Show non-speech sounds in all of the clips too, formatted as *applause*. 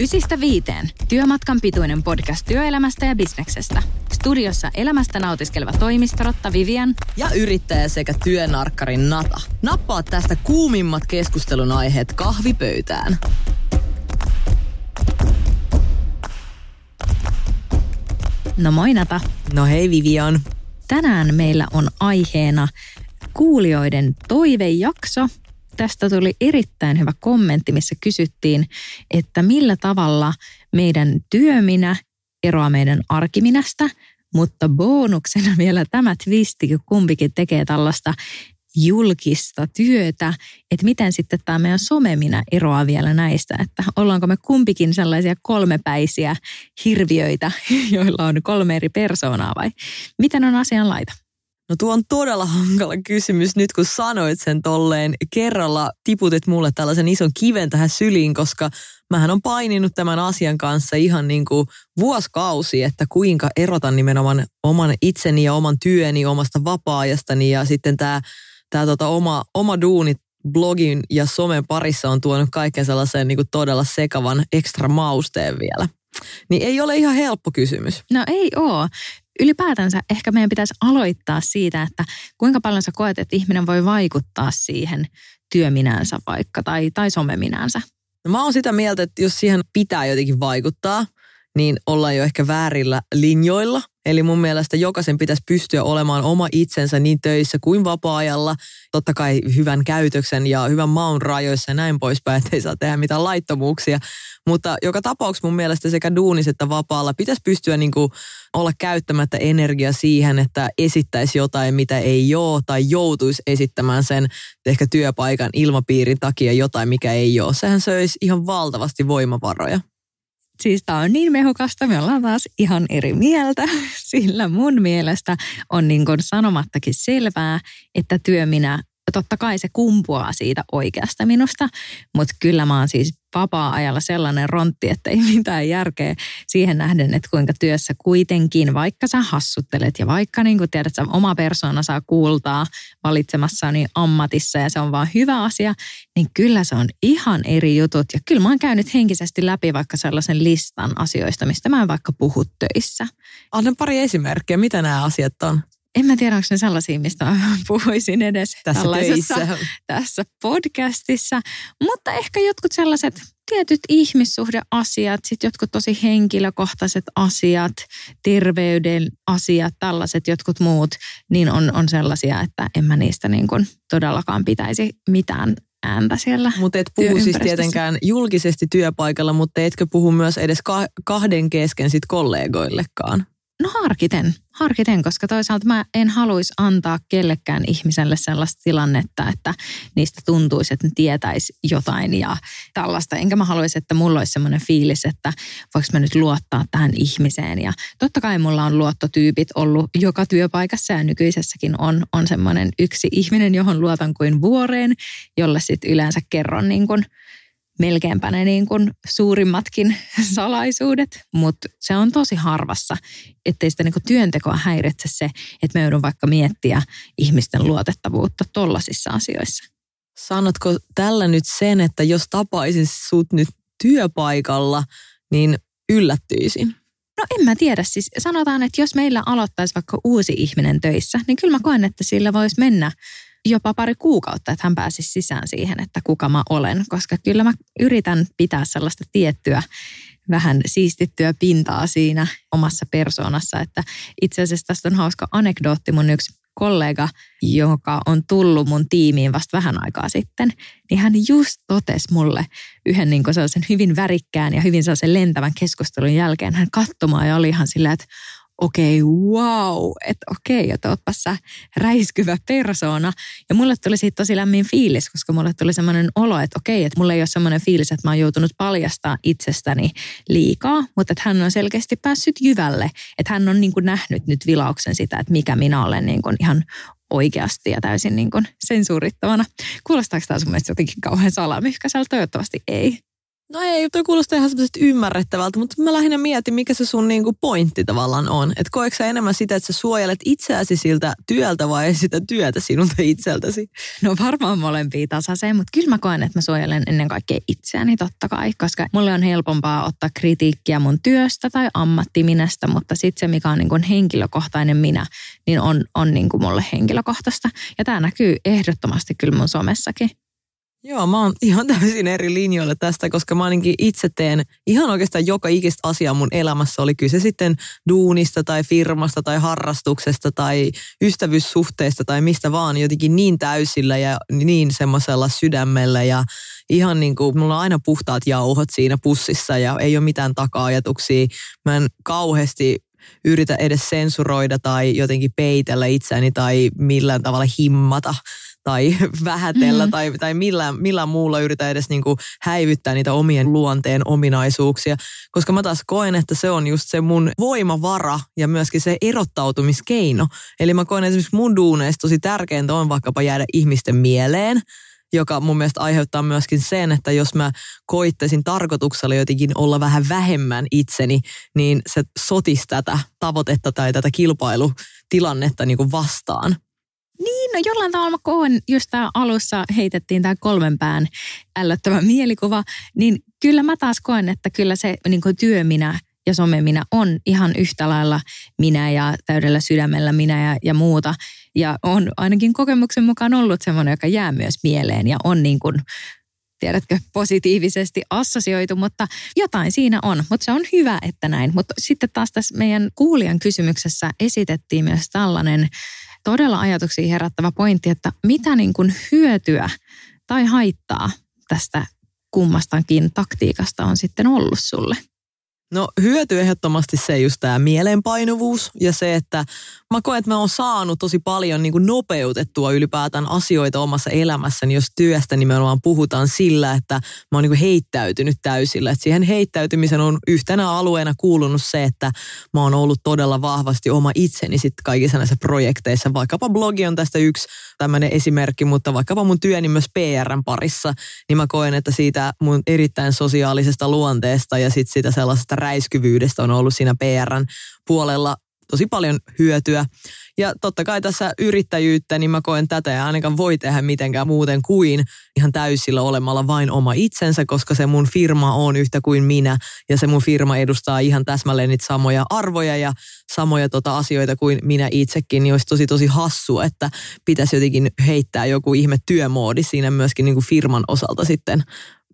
Ysistä viiteen. Työmatkan pituinen podcast työelämästä ja bisneksestä. Studiossa elämästä nautiskeleva toimistorotta Vivian ja yrittäjä sekä työnarkkarin Nata. Nappaa tästä kuumimmat keskustelun aiheet kahvipöytään. No moi Nata. No hei Vivian. Tänään meillä on aiheena kuulijoiden toivejakso – tästä tuli erittäin hyvä kommentti, missä kysyttiin, että millä tavalla meidän työminä eroaa meidän arkiminästä, mutta bonuksena vielä tämä twisti, kun kumpikin tekee tällaista julkista työtä, että miten sitten tämä meidän someminä eroaa vielä näistä, että ollaanko me kumpikin sellaisia kolmepäisiä hirviöitä, *laughs* joilla on kolme eri persoonaa vai miten on asian laita? No tuo on todella hankala kysymys nyt kun sanoit sen tolleen kerralla tiputit mulle tällaisen ison kiven tähän syliin, koska mähän on paininut tämän asian kanssa ihan niin kuin vuosikausi, että kuinka erotan nimenomaan oman itseni ja oman työni omasta vapaa-ajastani ja sitten tämä, tämä tota oma, oma duuni blogin ja somen parissa on tuonut kaiken sellaisen niin kuin todella sekavan ekstra mausteen vielä. Niin ei ole ihan helppo kysymys. No ei oo ylipäätänsä ehkä meidän pitäisi aloittaa siitä, että kuinka paljon sä koet, että ihminen voi vaikuttaa siihen työminänsä vaikka tai, tai someminänsä. No mä oon sitä mieltä, että jos siihen pitää jotenkin vaikuttaa, niin ollaan jo ehkä väärillä linjoilla – Eli mun mielestä jokaisen pitäisi pystyä olemaan oma itsensä niin töissä kuin vapaa-ajalla. Totta kai hyvän käytöksen ja hyvän maun rajoissa ja näin poispäin, ettei saa tehdä mitään laittomuuksia. Mutta joka tapauksessa mun mielestä sekä duunis että vapaalla pitäisi pystyä niin kuin olla käyttämättä energia siihen, että esittäisi jotain, mitä ei ole, tai joutuisi esittämään sen ehkä työpaikan ilmapiirin takia jotain, mikä ei ole. Sehän söisi ihan valtavasti voimavaroja. Siis tämä on niin mehukasta, me ollaan taas ihan eri mieltä, *laughs* sillä mun mielestä on niin kuin sanomattakin selvää, että työminä totta kai se kumpuaa siitä oikeasta minusta, mutta kyllä mä oon siis vapaa-ajalla sellainen rontti, että ei *laughs* mitään järkeä siihen nähden, että kuinka työssä kuitenkin, vaikka sä hassuttelet ja vaikka niin kuin tiedät, että oma persoona saa kuultaa valitsemassani ammatissa ja se on vaan hyvä asia, niin kyllä se on ihan eri jutut. Ja kyllä mä oon käynyt henkisesti läpi vaikka sellaisen listan asioista, mistä mä en vaikka puhu töissä. Anna pari esimerkkiä, mitä nämä asiat on en mä tiedä, onko ne sellaisia, mistä *laughs* puhuisin edes tässä tällaisessa töissä. tässä podcastissa. Mutta ehkä jotkut sellaiset tietyt ihmissuhdeasiat, sitten jotkut tosi henkilökohtaiset asiat, terveyden asiat, tällaiset jotkut muut, niin on, on sellaisia, että en mä niistä niin kuin todellakaan pitäisi mitään ääntä siellä Mutta et puhu siis tietenkään julkisesti työpaikalla, mutta etkö puhu myös edes kahden kesken sit kollegoillekaan? No harkiten, harkiten, koska toisaalta mä en haluaisi antaa kellekään ihmiselle sellaista tilannetta, että niistä tuntuisi, että ne tietäisi jotain ja tällaista. Enkä mä haluaisi, että mulla olisi sellainen fiilis, että voiko mä nyt luottaa tähän ihmiseen. Ja totta kai mulla on luottotyypit ollut joka työpaikassa ja nykyisessäkin on, on semmoinen yksi ihminen, johon luotan kuin vuoreen, jolle sitten yleensä kerron niin kuin – melkeinpä ne niin kuin suurimmatkin *laughs* salaisuudet, mutta se on tosi harvassa, ettei sitä niin kuin työntekoa häiritse se, että me joudun vaikka miettiä ihmisten luotettavuutta tollaisissa asioissa. Sanotko tällä nyt sen, että jos tapaisin sut nyt työpaikalla, niin yllättyisin? No en mä tiedä. Siis sanotaan, että jos meillä aloittaisi vaikka uusi ihminen töissä, niin kyllä mä koen, että sillä voisi mennä jopa pari kuukautta, että hän pääsisi sisään siihen, että kuka mä olen. Koska kyllä mä yritän pitää sellaista tiettyä vähän siistittyä pintaa siinä omassa persoonassa. Että itse asiassa tästä on hauska anekdootti. Mun yksi kollega, joka on tullut mun tiimiin vasta vähän aikaa sitten, niin hän just totesi mulle yhden niin sellaisen hyvin värikkään ja hyvin sellaisen lentävän keskustelun jälkeen. Hän katsomaan ja oli ihan sillä, että okei, okay, wow, että okei, okay, että ootpa sä räiskyvä persoona. Ja mulle tuli siitä tosi lämmin fiilis, koska mulle tuli semmoinen olo, että okei, okay, että mulle ei ole semmoinen fiilis, että mä oon joutunut paljastaa itsestäni liikaa, mutta että hän on selkeästi päässyt jyvälle, että hän on niin kuin nähnyt nyt vilauksen sitä, että mikä minä olen niin kuin ihan oikeasti ja täysin niin kuin sensuurittavana. Kuulostaako tämä sun mielestä jotenkin kauhean salamyhkäiseltä? Toivottavasti ei. No ei, toi kuulostaa ihan semmoisesta ymmärrettävältä, mutta mä lähinnä mietin, mikä se sun niinku pointti tavallaan on. Että koetko enemmän sitä, että sä suojelet itseäsi siltä työltä vai sitä työtä sinulta itseltäsi? No varmaan molempia tasaiseen, mutta kyllä mä koen, että mä suojelen ennen kaikkea itseäni totta kai, koska mulle on helpompaa ottaa kritiikkiä mun työstä tai ammattiminästä, mutta sitten se, mikä on niin kuin henkilökohtainen minä, niin on, on niin kuin mulle henkilökohtaista. Ja tämä näkyy ehdottomasti kyllä mun somessakin. Joo, mä oon ihan *laughs* täysin eri linjoilla tästä, koska mä ainakin itse teen ihan oikeastaan joka ikistä asiaa mun elämässä. Oli kyse sitten duunista tai firmasta tai harrastuksesta tai ystävyyssuhteesta tai mistä vaan jotenkin niin täysillä ja niin semmoisella sydämellä ja ihan niin kuin mulla on aina puhtaat jauhot siinä pussissa ja ei ole mitään taka-ajatuksia. Mä en kauheasti yritä edes sensuroida tai jotenkin peitellä itseäni tai millään tavalla himmata tai *laughs* vähätellä mm. tai, tai millään, millään muulla yritä edes niin kuin häivyttää niitä omien luonteen ominaisuuksia. Koska mä taas koen, että se on just se mun voimavara ja myöskin se erottautumiskeino. Eli mä koen esimerkiksi mun duuneista tosi tärkeintä on vaikkapa jäädä ihmisten mieleen joka mun mielestä aiheuttaa myöskin sen, että jos mä koittaisin tarkoituksella jotenkin olla vähän vähemmän itseni, niin se sotisi tätä tavoitetta tai tätä kilpailutilannetta niin kuin vastaan. Niin, no jollain tavalla mä koen, just tää alussa heitettiin tämä kolmen pään ällöttävä mielikuva, niin kyllä mä taas koen, että kyllä se niin työ minä ja some minä on ihan yhtä lailla minä ja täydellä sydämellä minä ja, ja muuta. Ja on ainakin kokemuksen mukaan ollut semmoinen, joka jää myös mieleen ja on niin kuin, tiedätkö, positiivisesti assosioitu, mutta jotain siinä on. Mutta se on hyvä, että näin. Mutta sitten taas tässä meidän kuulijan kysymyksessä esitettiin myös tällainen todella ajatuksia herättävä pointti, että mitä niin kuin hyötyä tai haittaa tästä kummastakin taktiikasta on sitten ollut sulle? No hyöty ehdottomasti se just tämä mielenpainuvuus ja se, että mä koen, että mä oon saanut tosi paljon niin kuin nopeutettua ylipäätään asioita omassa elämässäni, jos työstä nimenomaan puhutaan sillä, että mä oon niin kuin heittäytynyt täysillä. Et siihen heittäytymisen on yhtenä alueena kuulunut se, että mä oon ollut todella vahvasti oma itseni sitten kaikissa näissä projekteissa. Vaikkapa blogi on tästä yksi tämmöinen esimerkki, mutta vaikkapa mun työni myös PRn parissa, niin mä koen, että siitä mun erittäin sosiaalisesta luonteesta ja sitten sitä sellaisesta räiskyvyydestä on ollut siinä PRn puolella tosi paljon hyötyä. Ja totta kai tässä yrittäjyyttä, niin mä koen tätä ja ainakaan voi tehdä mitenkään muuten kuin ihan täysillä olemalla vain oma itsensä, koska se mun firma on yhtä kuin minä ja se mun firma edustaa ihan täsmälleen niitä samoja arvoja ja samoja tota asioita kuin minä itsekin, niin olisi tosi tosi hassu, että pitäisi jotenkin heittää joku ihme työmoodi siinä myöskin niin kuin firman osalta sitten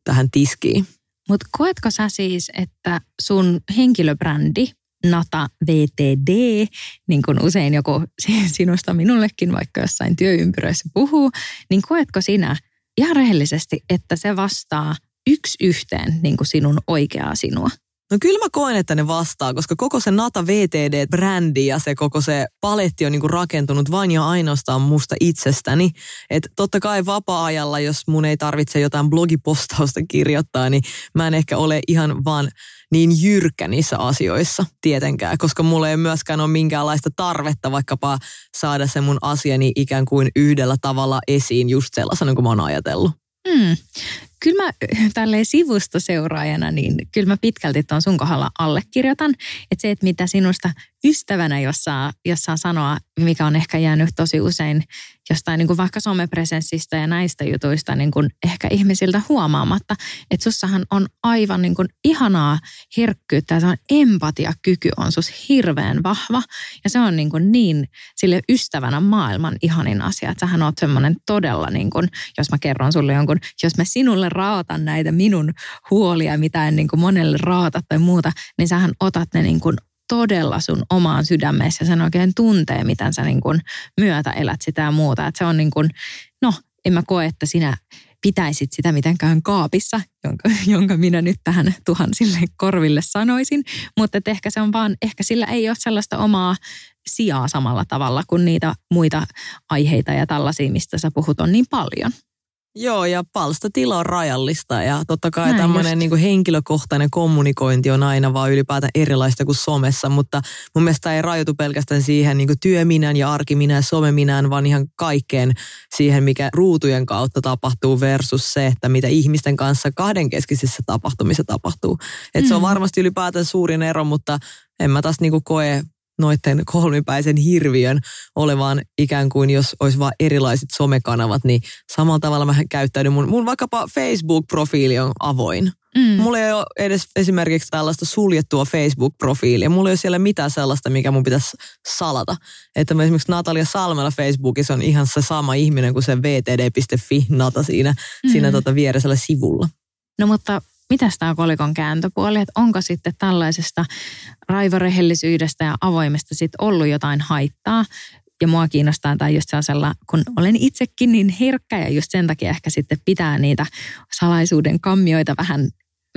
tähän tiskiin. Mutta koetko sä siis, että sun henkilöbrändi Nata VTD, niin kuin usein joku *laughs* sinusta minullekin vaikka jossain työympyröissä puhuu, niin koetko sinä ihan rehellisesti, että se vastaa yksi yhteen niin kuin sinun oikeaa sinua? No kyllä mä koen, että ne vastaa, koska koko se Nata VTD-brändi ja se koko se paletti on niinku rakentunut vain ja ainoastaan musta itsestäni. Että totta kai vapaa-ajalla, jos mun ei tarvitse jotain blogipostausta kirjoittaa, niin mä en ehkä ole ihan vaan niin jyrkkä niissä asioissa tietenkään, koska mulla ei myöskään ole minkäänlaista tarvetta vaikkapa saada se mun asiani ikään kuin yhdellä tavalla esiin just sellaisena kuin mä oon ajatellut. Hmm kyllä mä *laughs* tälleen sivusta seuraajana, niin kyllä mä pitkälti tuon sun kohdalla allekirjoitan. Että se, että mitä sinusta ystävänä, jos saa, jos saa sanoa, mikä on ehkä jäänyt tosi usein jostain niin kuin vaikka somepresenssistä ja näistä jutuista niin kuin ehkä ihmisiltä huomaamatta, että sussahan on aivan niin kuin ihanaa herkkyyttä ja se on empatiakyky on sus hirveän vahva. Ja se on niin, kuin niin sille ystävänä maailman ihanin asia, että sähän oot semmoinen todella niin kuin, jos mä kerron sulle jonkun, jos mä sinulle raatan näitä minun huolia, mitä en niin kuin monelle raata tai muuta, niin sähän otat ne niin kuin todella sun omaan sydämessä ja sen oikein tuntee, miten sä niin kuin myötä elät sitä ja muuta. Että se on niin kuin, no en mä koe, että sinä pitäisit sitä mitenkään kaapissa, jonka, jonka minä nyt tähän tuhansille korville sanoisin. Mutta ehkä se on vaan, ehkä sillä ei ole sellaista omaa sijaa samalla tavalla kuin niitä muita aiheita ja tällaisia, mistä sä puhut, on niin paljon. Joo, ja palstatila on rajallista ja totta kai tämmöinen niin henkilökohtainen kommunikointi on aina vaan ylipäätään erilaista kuin somessa, mutta mun mielestä ei rajoitu pelkästään siihen niin työminään ja arkiminään ja someminään, vaan ihan kaikkeen siihen, mikä ruutujen kautta tapahtuu versus se, että mitä ihmisten kanssa kahdenkeskisissä tapahtumissa tapahtuu. Et mm. se on mm. varmasti ylipäätään suurin ero, mutta en mä taas niin koe noiden kolmipäisen hirviön olevan ikään kuin, jos olisi vain erilaiset somekanavat, niin samalla tavalla mä käyttäydyn. Mun, mun vaikkapa Facebook-profiili on avoin. Mm. Mulla ei ole edes esimerkiksi tällaista suljettua Facebook-profiilia. Mulla ei ole siellä mitään sellaista, mikä mun pitäisi salata. Että esimerkiksi Natalia Salmela Facebookissa on ihan se sama ihminen kuin se vtd.fi Nata siinä, mm. siinä tota vieresellä sivulla. No mutta mitä tämä kolikon kääntöpuoli, että onko sitten tällaisesta raivorehellisyydestä ja avoimesta sitten ollut jotain haittaa. Ja mua kiinnostaa tai just sellaisella, kun olen itsekin niin herkkä ja just sen takia ehkä sitten pitää niitä salaisuuden kammioita vähän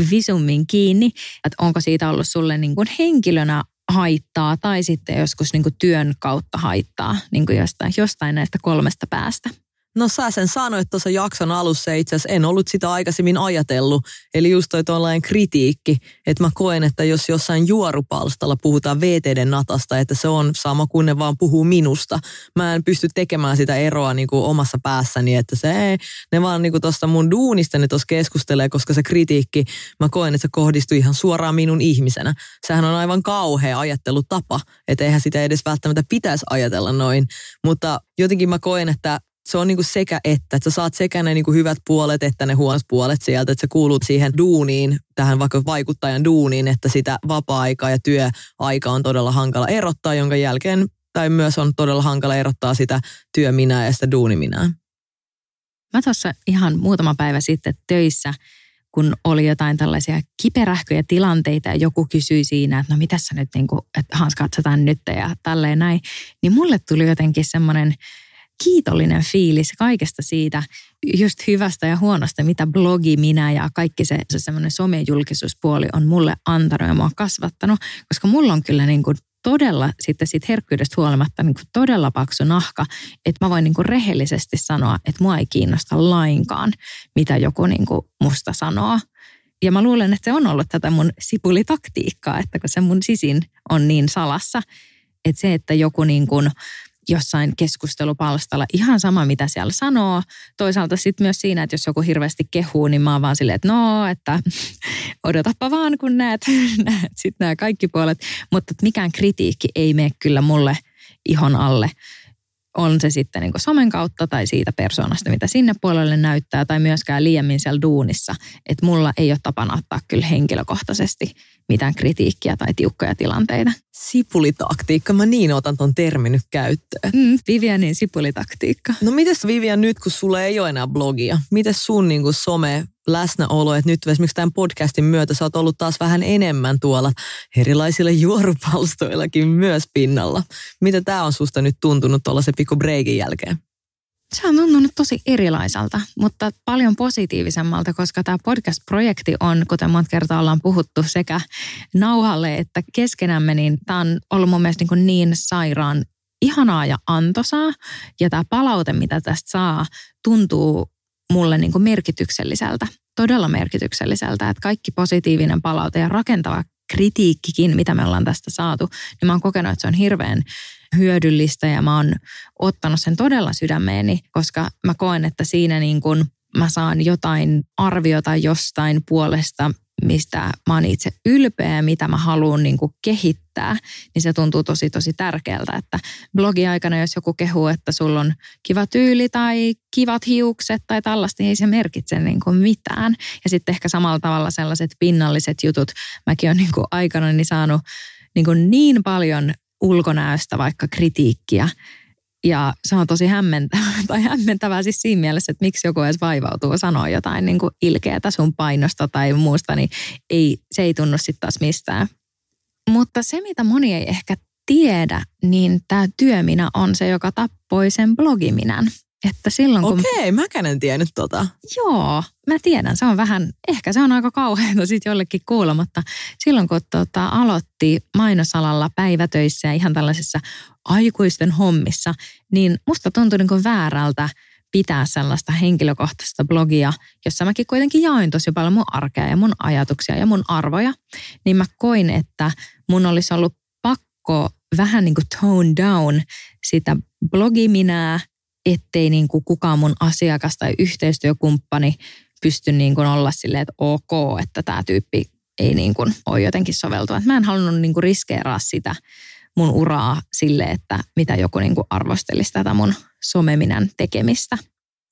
visummin kiinni, että onko siitä ollut sulle niin kuin henkilönä haittaa tai sitten joskus niin kuin työn kautta haittaa niin kuin jostain, jostain näistä kolmesta päästä. No sä sen sanoit tuossa jakson alussa itse asiassa, en ollut sitä aikaisemmin ajatellut. Eli just toi tuollainen kritiikki, että mä koen, että jos jossain juorupalstalla puhutaan VTDn natasta, että se on sama kuin ne vaan puhuu minusta. Mä en pysty tekemään sitä eroa niin kuin omassa päässäni, että se ei, ne vaan niin tuosta mun duunista ne tuossa keskustelee, koska se kritiikki, mä koen, että se kohdistuu ihan suoraan minun ihmisenä. Sehän on aivan kauhea ajattelutapa, että eihän sitä edes välttämättä pitäisi ajatella noin. Mutta jotenkin mä koen, että se on niinku sekä että, että sä saat sekä ne niinku hyvät puolet että ne huonot puolet sieltä, että sä kuulut siihen duuniin, tähän vaikka vaikuttajan duuniin, että sitä vapaa-aikaa ja työaika on todella hankala erottaa, jonka jälkeen tai myös on todella hankala erottaa sitä työminää ja sitä duuniminää. Mä tuossa ihan muutama päivä sitten töissä, kun oli jotain tällaisia kiperähköjä tilanteita ja joku kysyi siinä, että no mitä sä nyt, niin kuin, että Hans katsotaan nyt ja tälleen näin, niin mulle tuli jotenkin semmoinen kiitollinen fiilis kaikesta siitä just hyvästä ja huonosta, mitä blogi, minä ja kaikki se, se semmoinen somejulkisuuspuoli on mulle antanut ja mua kasvattanut, koska mulla on kyllä niin kuin todella sitten siitä herkkyydestä huolimatta niin kuin todella paksu nahka, että mä voin niin kuin rehellisesti sanoa, että mua ei kiinnosta lainkaan, mitä joku niin kuin musta sanoo. Ja mä luulen, että se on ollut tätä mun sipulitaktiikkaa, että kun se mun sisin on niin salassa, että se, että joku niin kuin jossain keskustelupalstalla ihan sama, mitä siellä sanoo. Toisaalta sitten myös siinä, että jos joku hirveästi kehuu, niin mä oon vaan silleen, että no, että *laughs* odotappa vaan, kun näet, *laughs* näet sitten nämä kaikki puolet. Mutta mikään kritiikki ei mene kyllä mulle ihon alle on se sitten niin somen kautta tai siitä persoonasta, mitä sinne puolelle näyttää, tai myöskään liiemmin siellä duunissa. Että mulla ei ole tapana ottaa kyllä henkilökohtaisesti mitään kritiikkiä tai tiukkoja tilanteita. Sipulitaktiikka, mä niin otan ton termin nyt käyttöön. Mm, Vivianin sipulitaktiikka. No mites Vivian nyt, kun sulla ei ole enää blogia? Mites sun niin kuin some läsnäolo, että nyt esimerkiksi tämän podcastin myötä sä oot ollut taas vähän enemmän tuolla erilaisilla juorupalstoillakin myös pinnalla. Mitä tämä on susta nyt tuntunut tuollaisen pikku breikin jälkeen? Se on tuntunut tosi erilaiselta, mutta paljon positiivisemmalta, koska tämä podcast-projekti on, kuten monta kertaa ollaan puhuttu sekä nauhalle että keskenämme, niin tämä on ollut mun mielestä niin, niin sairaan ihanaa ja antoisaa. Ja tämä palaute, mitä tästä saa, tuntuu mulle niin kuin merkitykselliseltä, todella merkitykselliseltä, että kaikki positiivinen palaute ja rakentava kritiikkikin, mitä me ollaan tästä saatu, niin mä oon kokenut, että se on hirveän hyödyllistä ja mä oon ottanut sen todella sydämeeni, koska mä koen, että siinä niin kuin mä saan jotain arviota jostain puolesta, mistä mä oon itse ylpeä, mitä mä haluan niin kehittää, niin se tuntuu tosi tosi tärkeältä, että blogiaikana jos joku kehuu, että sulla on kiva tyyli tai kivat hiukset tai tällaista, niin ei se merkitse niin mitään. Ja sitten ehkä samalla tavalla sellaiset pinnalliset jutut, mäkin olen niin aikana niin saanut niin, niin paljon ulkonäöstä vaikka kritiikkiä, ja se on tosi hämmentävää, *laughs* tai hämmentävää siis siinä mielessä, että miksi joku edes vaivautuu sanoa jotain niin kuin ilkeätä sun painosta tai muusta, niin ei, se ei tunnu sitten taas mistään. Mutta se, mitä moni ei ehkä tiedä, niin tämä työminä on se, joka tappoi sen blogiminän. Että silloin kun... Okei, mäkään en tiennyt tota. Joo, mä tiedän. Se on vähän, ehkä se on aika kauheaa sitten jollekin kuulla, mutta silloin kun tota, aloitti mainosalalla päivätöissä ja ihan tällaisessa aikuisten hommissa, niin musta tuntui niin kuin väärältä pitää sellaista henkilökohtaista blogia, jossa mäkin kuitenkin jaoin tosi paljon mun arkea ja mun ajatuksia ja mun arvoja, niin mä koin, että mun olisi ollut pakko vähän niin kuin tone down sitä blogiminää, ettei niin kuin kukaan mun asiakas tai yhteistyökumppani pysty niin kuin olla silleen, että ok, että tämä tyyppi ei niin kuin ole jotenkin soveltua. Mä en halunnut niin kuin riskeeraa sitä mun uraa sille, että mitä joku niin kuin arvostelisi tätä mun someminän tekemistä.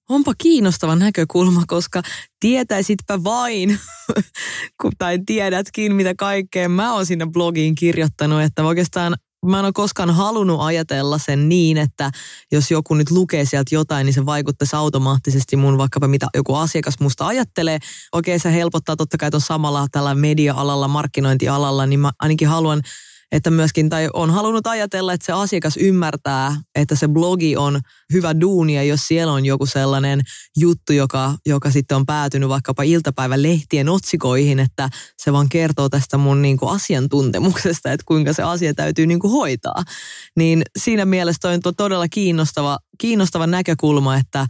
Onpa kiinnostava näkökulma, koska tietäisitpä vain, *laughs* tai tiedätkin mitä kaikkea mä oon sinne blogiin kirjoittanut, että oikeastaan mä en ole koskaan halunnut ajatella sen niin, että jos joku nyt lukee sieltä jotain, niin se vaikuttaisi automaattisesti mun vaikkapa mitä joku asiakas musta ajattelee. Okei, se helpottaa totta kai tuon samalla tällä media-alalla, markkinointialalla, niin mä ainakin haluan että myöskin, tai on halunnut ajatella, että se asiakas ymmärtää, että se blogi on hyvä duuni, ja jos siellä on joku sellainen juttu, joka, joka sitten on päätynyt vaikkapa iltapäivän lehtien otsikoihin, että se vaan kertoo tästä mun niin kuin asiantuntemuksesta, että kuinka se asia täytyy niin kuin hoitaa. Niin siinä mielessä on todella kiinnostava, kiinnostava näkökulma, että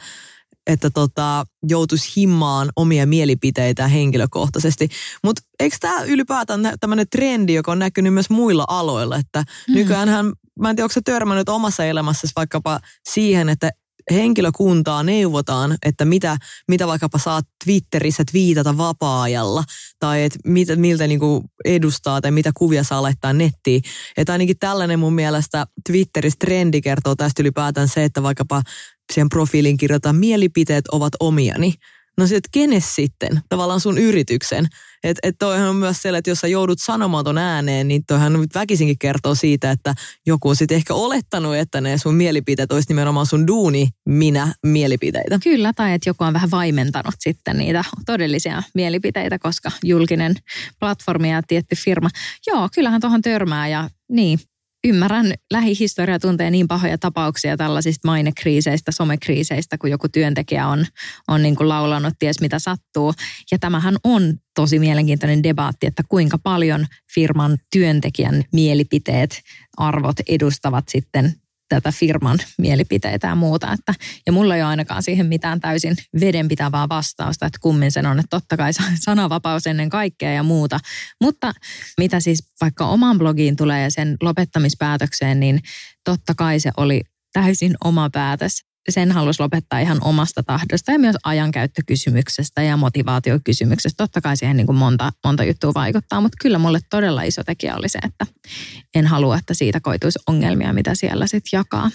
että tota, joutuisi himmaan omia mielipiteitä henkilökohtaisesti. Mutta eikö tämä ylipäätään tämmöinen trendi, joka on näkynyt myös muilla aloilla, että mm. nykyäänhän, mä en tiedä, onko törmännyt omassa elämässäsi vaikkapa siihen, että henkilökuntaa neuvotaan, että mitä, mitä vaikkapa saat Twitterissä viitata vapaa-ajalla tai että mit, miltä niinku edustaa tai mitä kuvia saa laittaa nettiin. Että ainakin tällainen mun mielestä Twitterissä trendi kertoo tästä ylipäätään se, että vaikkapa siihen profiiliin kirjoittaa mielipiteet ovat omiani. No sitten, kene sitten? Tavallaan sun yrityksen. Että et toihan on myös se, että jos sä joudut sanomaan ton ääneen, niin toihan nyt väkisinkin kertoo siitä, että joku on sitten ehkä olettanut, että ne sun mielipiteet olisi nimenomaan sun duuni minä mielipiteitä. Kyllä, tai että joku on vähän vaimentanut sitten niitä todellisia mielipiteitä, koska julkinen platformi ja tietty firma. Joo, kyllähän tuohon törmää ja niin, ymmärrän, lähihistoria tuntee niin pahoja tapauksia tällaisista mainekriiseistä, somekriiseistä, kun joku työntekijä on, on niin kuin laulanut ties mitä sattuu. Ja tämähän on tosi mielenkiintoinen debaatti, että kuinka paljon firman työntekijän mielipiteet, arvot edustavat sitten tätä firman mielipiteitä ja muuta. Että, ja mulla ei ole ainakaan siihen mitään täysin vedenpitävää vastausta, että kummin sen on, että totta kai sananvapaus ennen kaikkea ja muuta. Mutta mitä siis vaikka omaan blogiin tulee ja sen lopettamispäätökseen, niin totta kai se oli täysin oma päätös sen halusi lopettaa ihan omasta tahdosta ja myös ajankäyttökysymyksestä ja motivaatiokysymyksestä. Totta kai siihen niin kuin monta, monta juttua vaikuttaa, mutta kyllä mulle todella iso tekijä oli se, että en halua, että siitä koituisi ongelmia, mitä siellä sitten jakaa.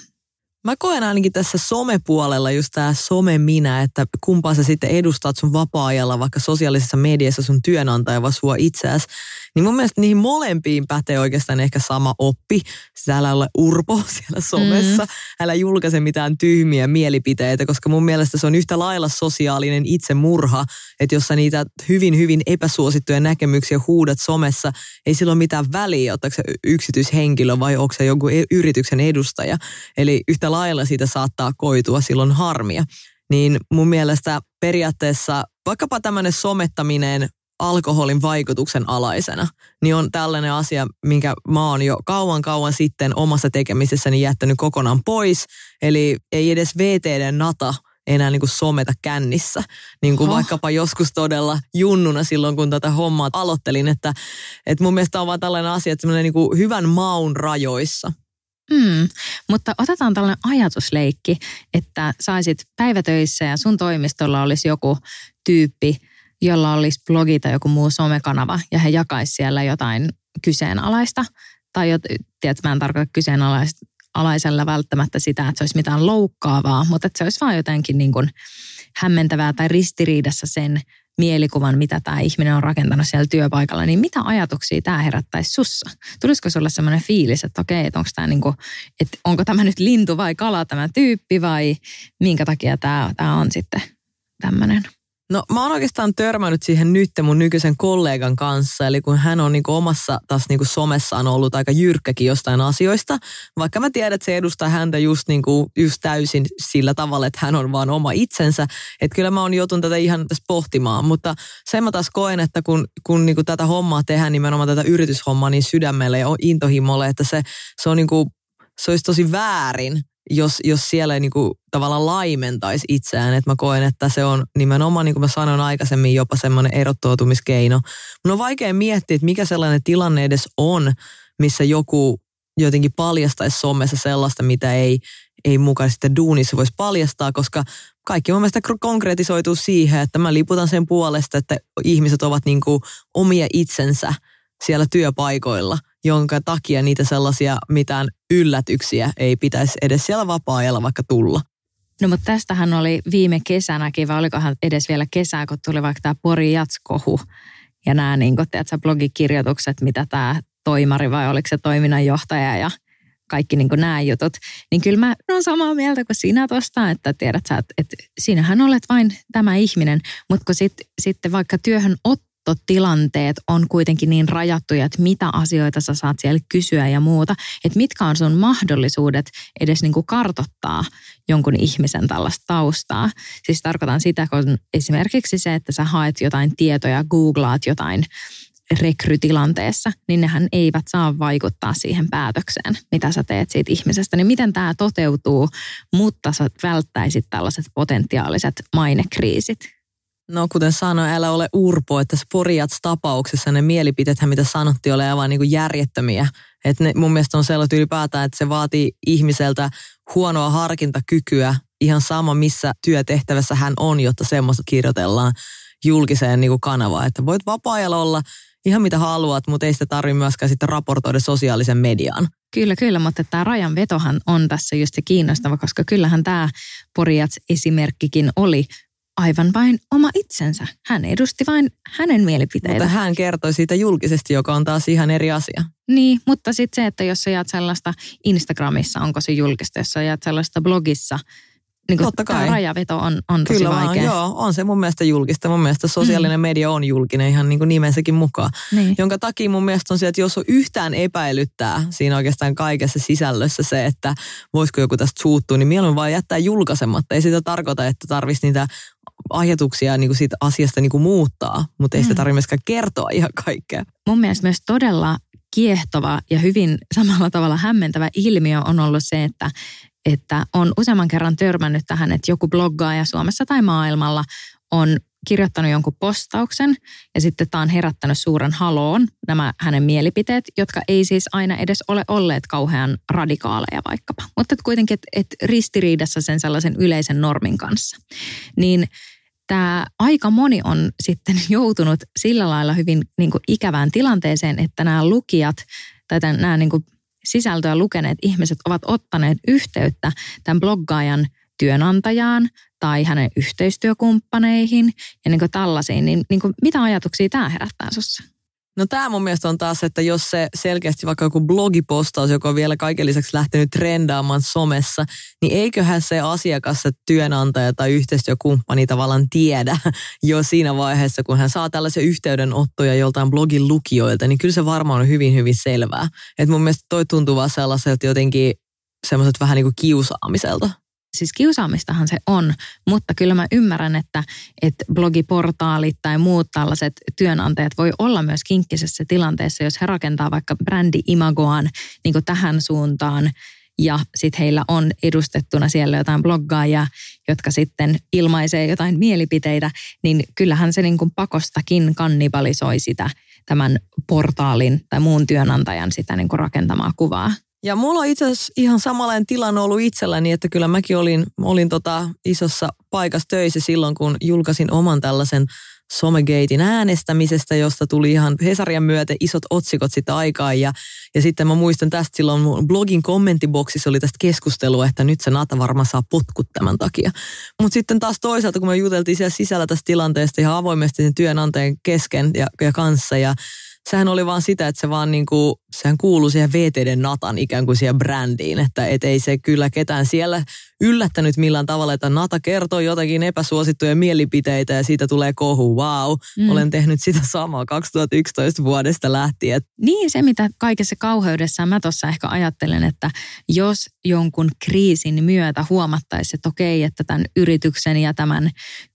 Mä koen ainakin tässä somepuolella just tämä some-minä, että kumpaa sä sitten edustat sun vapaa-ajalla, vaikka sosiaalisessa mediassa sun työnantaja vai sua itseäsi. Niin mun mielestä niihin molempiin pätee oikeastaan ehkä sama oppi. Siis älä ole urpo *laughs* siellä somessa, mm. älä julkaise mitään tyhmiä mielipiteitä, koska mun mielestä se on yhtä lailla sosiaalinen itsemurha, että jos sä niitä hyvin, hyvin epäsuosittuja näkemyksiä huudat somessa, ei sillä ole mitään väliä, ottaako se yksityishenkilö vai onko se joku e- yrityksen edustaja. Eli yhtä lailla siitä saattaa koitua silloin harmia. Niin mun mielestä periaatteessa vaikkapa tämmöinen somettaminen alkoholin vaikutuksen alaisena, niin on tällainen asia, minkä mä oon jo kauan kauan sitten omassa tekemisessäni jättänyt kokonaan pois. Eli ei edes VTD nata enää niin kuin someta kännissä. Niin kuin oh. vaikkapa joskus todella junnuna silloin, kun tätä hommaa aloittelin. Että, että mun mielestä on vaan tällainen asia, että niin kuin hyvän maun rajoissa. Mm, mutta otetaan tällainen ajatusleikki, että saisit päivätöissä ja sun toimistolla olisi joku tyyppi, jolla olisi blogi tai joku muu somekanava ja he jakaisi siellä jotain kyseenalaista. Tai tiedätkö, mä en tarkoita kyseenalaisella välttämättä sitä, että se olisi mitään loukkaavaa, mutta että se olisi vaan jotenkin niin kuin hämmentävää tai ristiriidassa sen mielikuvan, mitä tämä ihminen on rakentanut siellä työpaikalla, niin mitä ajatuksia tämä herättäisi sussa? Tulisiko sulle sellainen fiilis, että okei, että onko tämä, niinku, että onko tämä nyt lintu vai kala tämä tyyppi vai minkä takia tämä, tämä on sitten tämmöinen? No mä oon oikeastaan törmännyt siihen nyt mun nykyisen kollegan kanssa, eli kun hän on niinku omassa taas niinku somessaan ollut aika jyrkkäkin jostain asioista, vaikka mä tiedän, että se edustaa häntä just, niinku, just täysin sillä tavalla, että hän on vaan oma itsensä, että kyllä mä oon joutunut tätä ihan tässä pohtimaan, mutta sen mä taas koen, että kun, kun niinku tätä hommaa tehdään, nimenomaan tätä yrityshommaa niin sydämelle ja intohimolle, että se, se on niinku, se olisi tosi väärin, jos, jos siellä ei niin kuin, tavallaan laimentaisi itseään. Että mä koen, että se on nimenomaan, niin kuin mä sanoin aikaisemmin, jopa semmoinen erottautumiskeino. Mun on vaikea miettiä, että mikä sellainen tilanne edes on, missä joku jotenkin paljastaisi somessa sellaista, mitä ei, ei mukaan sitten duunissa voisi paljastaa, koska kaikki mun mielestä konkretisoituu siihen, että mä liputan sen puolesta, että ihmiset ovat niin kuin omia itsensä siellä työpaikoilla, jonka takia niitä sellaisia mitään yllätyksiä ei pitäisi edes siellä vapaa-ajalla vaikka tulla. No mutta tästähän oli viime kesänäkin, vai olikohan edes vielä kesää, kun tuli vaikka tämä Pori Jatskohu ja nämä niin kun, blogikirjoitukset, mitä tämä toimari vai oliko se toiminnanjohtaja ja kaikki niin nämä jutut, niin kyllä mä olen samaa mieltä kuin sinä tuosta, että tiedät sä, että, että sinähän olet vain tämä ihminen, mutta kun sit, sitten vaikka työhön ottotilanteet on kuitenkin niin rajattuja, että mitä asioita sä saat siellä kysyä ja muuta, että mitkä on sun mahdollisuudet edes niin kuin kartottaa jonkun ihmisen tällaista taustaa. Siis tarkoitan sitä, kun esimerkiksi se, että sä haet jotain tietoja, googlaat jotain rekrytilanteessa, niin nehän eivät saa vaikuttaa siihen päätökseen, mitä sä teet siitä ihmisestä. Niin miten tämä toteutuu, mutta sä välttäisit tällaiset potentiaaliset mainekriisit? No kuten sanoin, älä ole urpo, että Sporjats-tapauksessa ne mielipiteethän, mitä sanottiin, ole aivan niin kuin järjettömiä. Et ne, mun mielestä on sellaista ylipäätään, että se vaatii ihmiseltä huonoa harkintakykyä ihan sama, missä työtehtävässä hän on, jotta semmoista kirjoitellaan julkiseen niin kuin kanavaan. Että voit vapaa-ajalla olla ihan mitä haluat, mutta ei sitä tarvitse myöskään sitten raportoida sosiaalisen mediaan. Kyllä, kyllä, mutta tämä rajanvetohan on tässä just se kiinnostava, koska kyllähän tämä Porjats-esimerkkikin oli aivan vain oma itsensä. Hän edusti vain hänen mielipiteitä. Mutta hän kertoi siitä julkisesti, joka on taas ihan eri asia. Niin, mutta sitten se, että jos sä jaat sellaista Instagramissa, onko se julkista, jos sä jaat sellaista blogissa, niin Totta kai. Tämä rajaveto on, on tosi Kyllä vaikea. Vaan, joo, on se mun mielestä julkista. Mun mielestä sosiaalinen mm. media on julkinen ihan niin kuin nimensäkin mukaan. Niin. Jonka takia mun mielestä on se, että jos on yhtään epäilyttää siinä oikeastaan kaikessa sisällössä se, että voisiko joku tästä suuttua, niin mieluummin vaan jättää julkaisematta. Ei sitä tarkoita, että tarvitsisi niitä ajatuksia niin kuin siitä asiasta niin kuin muuttaa, mutta ei sitä mm. tarvitse myöskään kertoa ihan kaikkea. Mun mielestä myös todella kiehtova ja hyvin samalla tavalla hämmentävä ilmiö on ollut se, että että on useamman kerran törmännyt tähän, että joku bloggaaja Suomessa tai maailmalla on kirjoittanut jonkun postauksen ja sitten tämä on herättänyt suuren haloon nämä hänen mielipiteet, jotka ei siis aina edes ole olleet kauhean radikaaleja vaikkapa, mutta kuitenkin et, et ristiriidassa sen sellaisen yleisen normin kanssa. Niin tämä aika moni on sitten *laughs* joutunut sillä lailla hyvin niin kuin ikävään tilanteeseen, että nämä lukijat tai nämä niin kuin sisältöä lukeneet ihmiset ovat ottaneet yhteyttä tämän bloggaajan työnantajaan tai hänen yhteistyökumppaneihin ja niin kuin tällaisiin, niin, niin kuin mitä ajatuksia tämä herättää sinussa? No tämä mun mielestä on taas, että jos se selkeästi vaikka joku blogipostaus, joka on vielä kaiken lisäksi lähtenyt trendaamaan somessa, niin eiköhän se asiakas, se työnantaja tai yhteistyökumppani tavallaan tiedä jo siinä vaiheessa, kun hän saa tällaisia yhteydenottoja joltain blogin lukijoilta, niin kyllä se varmaan on hyvin, hyvin selvää. Että mun mielestä toi tuntuu vaan sellaiselta jotenkin semmoiset vähän niin kuin kiusaamiselta siis kiusaamistahan se on, mutta kyllä mä ymmärrän, että, että blogiportaalit tai muut tällaiset työnantajat voi olla myös kinkkisessä tilanteessa, jos he rakentaa vaikka brändi-imagoaan niin tähän suuntaan ja sitten heillä on edustettuna siellä jotain bloggaajia, jotka sitten ilmaisee jotain mielipiteitä, niin kyllähän se niin pakostakin kannibalisoi sitä tämän portaalin tai muun työnantajan sitä niin rakentamaa kuvaa. Ja mulla on itse asiassa ihan samanlainen tilanne ollut itselläni, että kyllä mäkin olin, olin tota isossa paikassa töissä silloin, kun julkaisin oman tällaisen Somegatein äänestämisestä, josta tuli ihan Hesarien myötä isot otsikot sitä aikaa. Ja, ja sitten mä muistan tästä silloin mun blogin kommenttiboksissa oli tästä keskustelua, että nyt se Nata varmaan saa potkut tämän takia. Mutta sitten taas toisaalta, kun me juteltiin siellä sisällä tästä tilanteesta ihan avoimesti sen työnantajan kesken ja, ja kanssa ja sehän oli vaan sitä, että se vaan niin kuin, sehän kuuluu siihen VTDn Natan ikään kuin siihen brändiin, että et ei se kyllä ketään siellä yllättänyt millään tavalla, että Nata kertoo jotakin epäsuosittuja mielipiteitä ja siitä tulee kohu. Wow, mm. olen tehnyt sitä samaa 2011 vuodesta lähtien. Niin, se mitä kaikessa kauheudessa mä tuossa ehkä ajattelen, että jos jonkun kriisin myötä huomattaisi, että okei, että tämän yrityksen ja tämän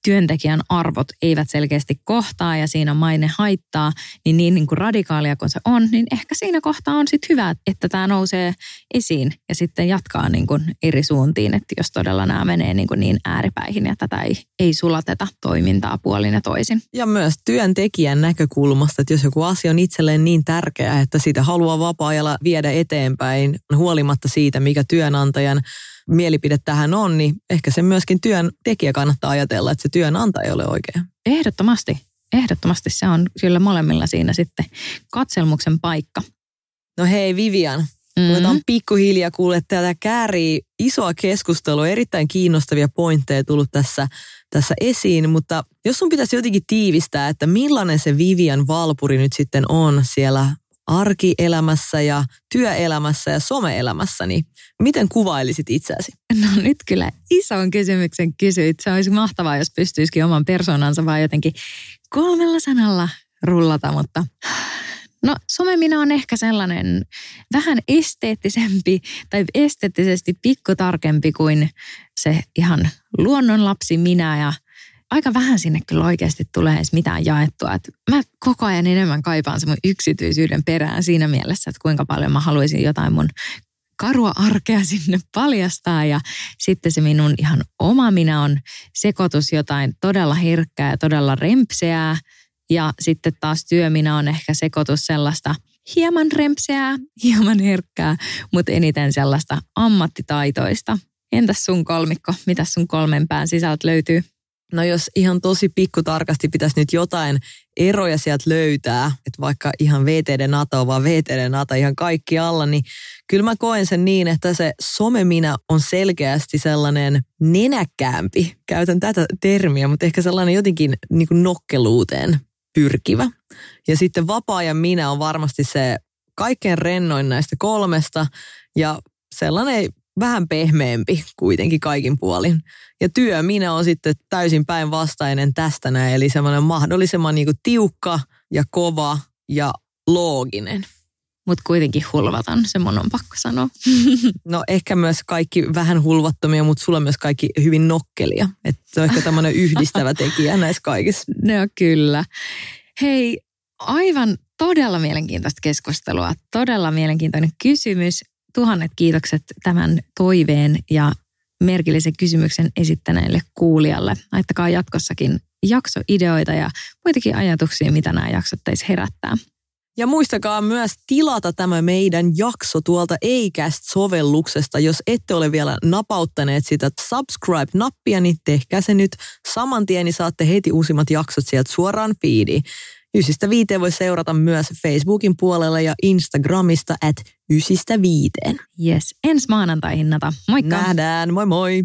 työntekijän arvot eivät selkeästi kohtaa ja siinä maine haittaa, niin niin, niin kuin radikaalia kuin se on, niin ehkä siinä kohtaa on sitten hyvä, että tämä nousee esiin ja sitten jatkaa niin kuin eri suuntiin, että jos todella nämä menee niin, kuin niin ääripäihin ja tätä ei, ei sulateta toimintaa puolin ja toisin. Ja myös työntekijän näkökulmasta, että jos joku asia on itselleen niin tärkeä, että sitä haluaa vapaa-ajalla viedä eteenpäin huolimatta siitä, mikä työnantajan mielipide tähän on, niin ehkä se myöskin työntekijä kannattaa ajatella, että se työnantaja ei ole oikea. Ehdottomasti. Ehdottomasti se on kyllä molemmilla siinä sitten katselmuksen paikka. No hei Vivian, mm-hmm. Ruvetaan pikkuhiljaa kuulle tätä käärii isoa keskustelua, erittäin kiinnostavia pointteja tullut tässä, tässä esiin, mutta jos sun pitäisi jotenkin tiivistää, että millainen se Vivian Valpuri nyt sitten on siellä arkielämässä ja työelämässä ja someelämässä, niin miten kuvailisit itseäsi? No nyt kyllä ison kysymyksen kysyit. Se olisi mahtavaa, jos pystyisikin oman persoonansa vaan jotenkin kolmella sanalla rullata, mutta No somemina on ehkä sellainen vähän esteettisempi tai esteettisesti pikkutarkempi kuin se ihan luonnonlapsi minä. Ja aika vähän sinne kyllä oikeasti tulee edes mitään jaettua. Et mä koko ajan enemmän kaipaan mun yksityisyyden perään siinä mielessä, että kuinka paljon mä haluaisin jotain mun karua arkea sinne paljastaa. Ja sitten se minun ihan oma minä on sekoitus jotain todella herkkää ja todella rempseää ja sitten taas työminä on ehkä sekoitus sellaista hieman rempseää, *laughs* hieman herkkää, mutta eniten sellaista ammattitaitoista. Entäs sun kolmikko? Mitä sun kolmen pään sisältä löytyy? No jos ihan tosi pikkutarkasti pitäisi nyt jotain eroja sieltä löytää, että vaikka ihan VTD NATO, vaan VTD NATO ihan kaikki alla, niin kyllä mä koen sen niin, että se someminä on selkeästi sellainen nenäkkäämpi. Käytän tätä termiä, mutta ehkä sellainen jotenkin niin kuin nokkeluuteen pyrkivä. Ja sitten vapaa-ajan minä on varmasti se kaikkein rennoin näistä kolmesta ja sellainen vähän pehmeämpi kuitenkin kaikin puolin. Ja työ minä on sitten täysin päinvastainen tästä näin, eli semmoinen mahdollisimman niin kuin tiukka ja kova ja looginen. Mutta kuitenkin hulvaton, se mun on pakko sanoa. *laughs* No ehkä myös kaikki vähän hulvattomia, mutta sulla myös kaikki hyvin nokkelia. Että se on ehkä tämmöinen yhdistävä tekijä näissä kaikissa. *laughs* No kyllä. Hei, aivan todella mielenkiintoista keskustelua. Todella mielenkiintoinen kysymys. Tuhannet kiitokset tämän toiveen ja merkillisen kysymyksen esittäneelle kuulijalle. Laittakaa jatkossakin jaksoideoita ja muitakin ajatuksia, mitä nämä jaksot herättää. Ja muistakaa myös tilata tämä meidän jakso tuolta Acast-sovelluksesta. Jos ette ole vielä napauttaneet sitä subscribe-nappia, niin tehkää se nyt saman tien, niin saatte heti uusimmat jaksot sieltä suoraan feediin. Ysistä viiteen voi seurata myös Facebookin puolella ja Instagramista at ysistä viiteen. Yes, ensi maanantaihin Nata. Moikka! Nähdään, moi moi!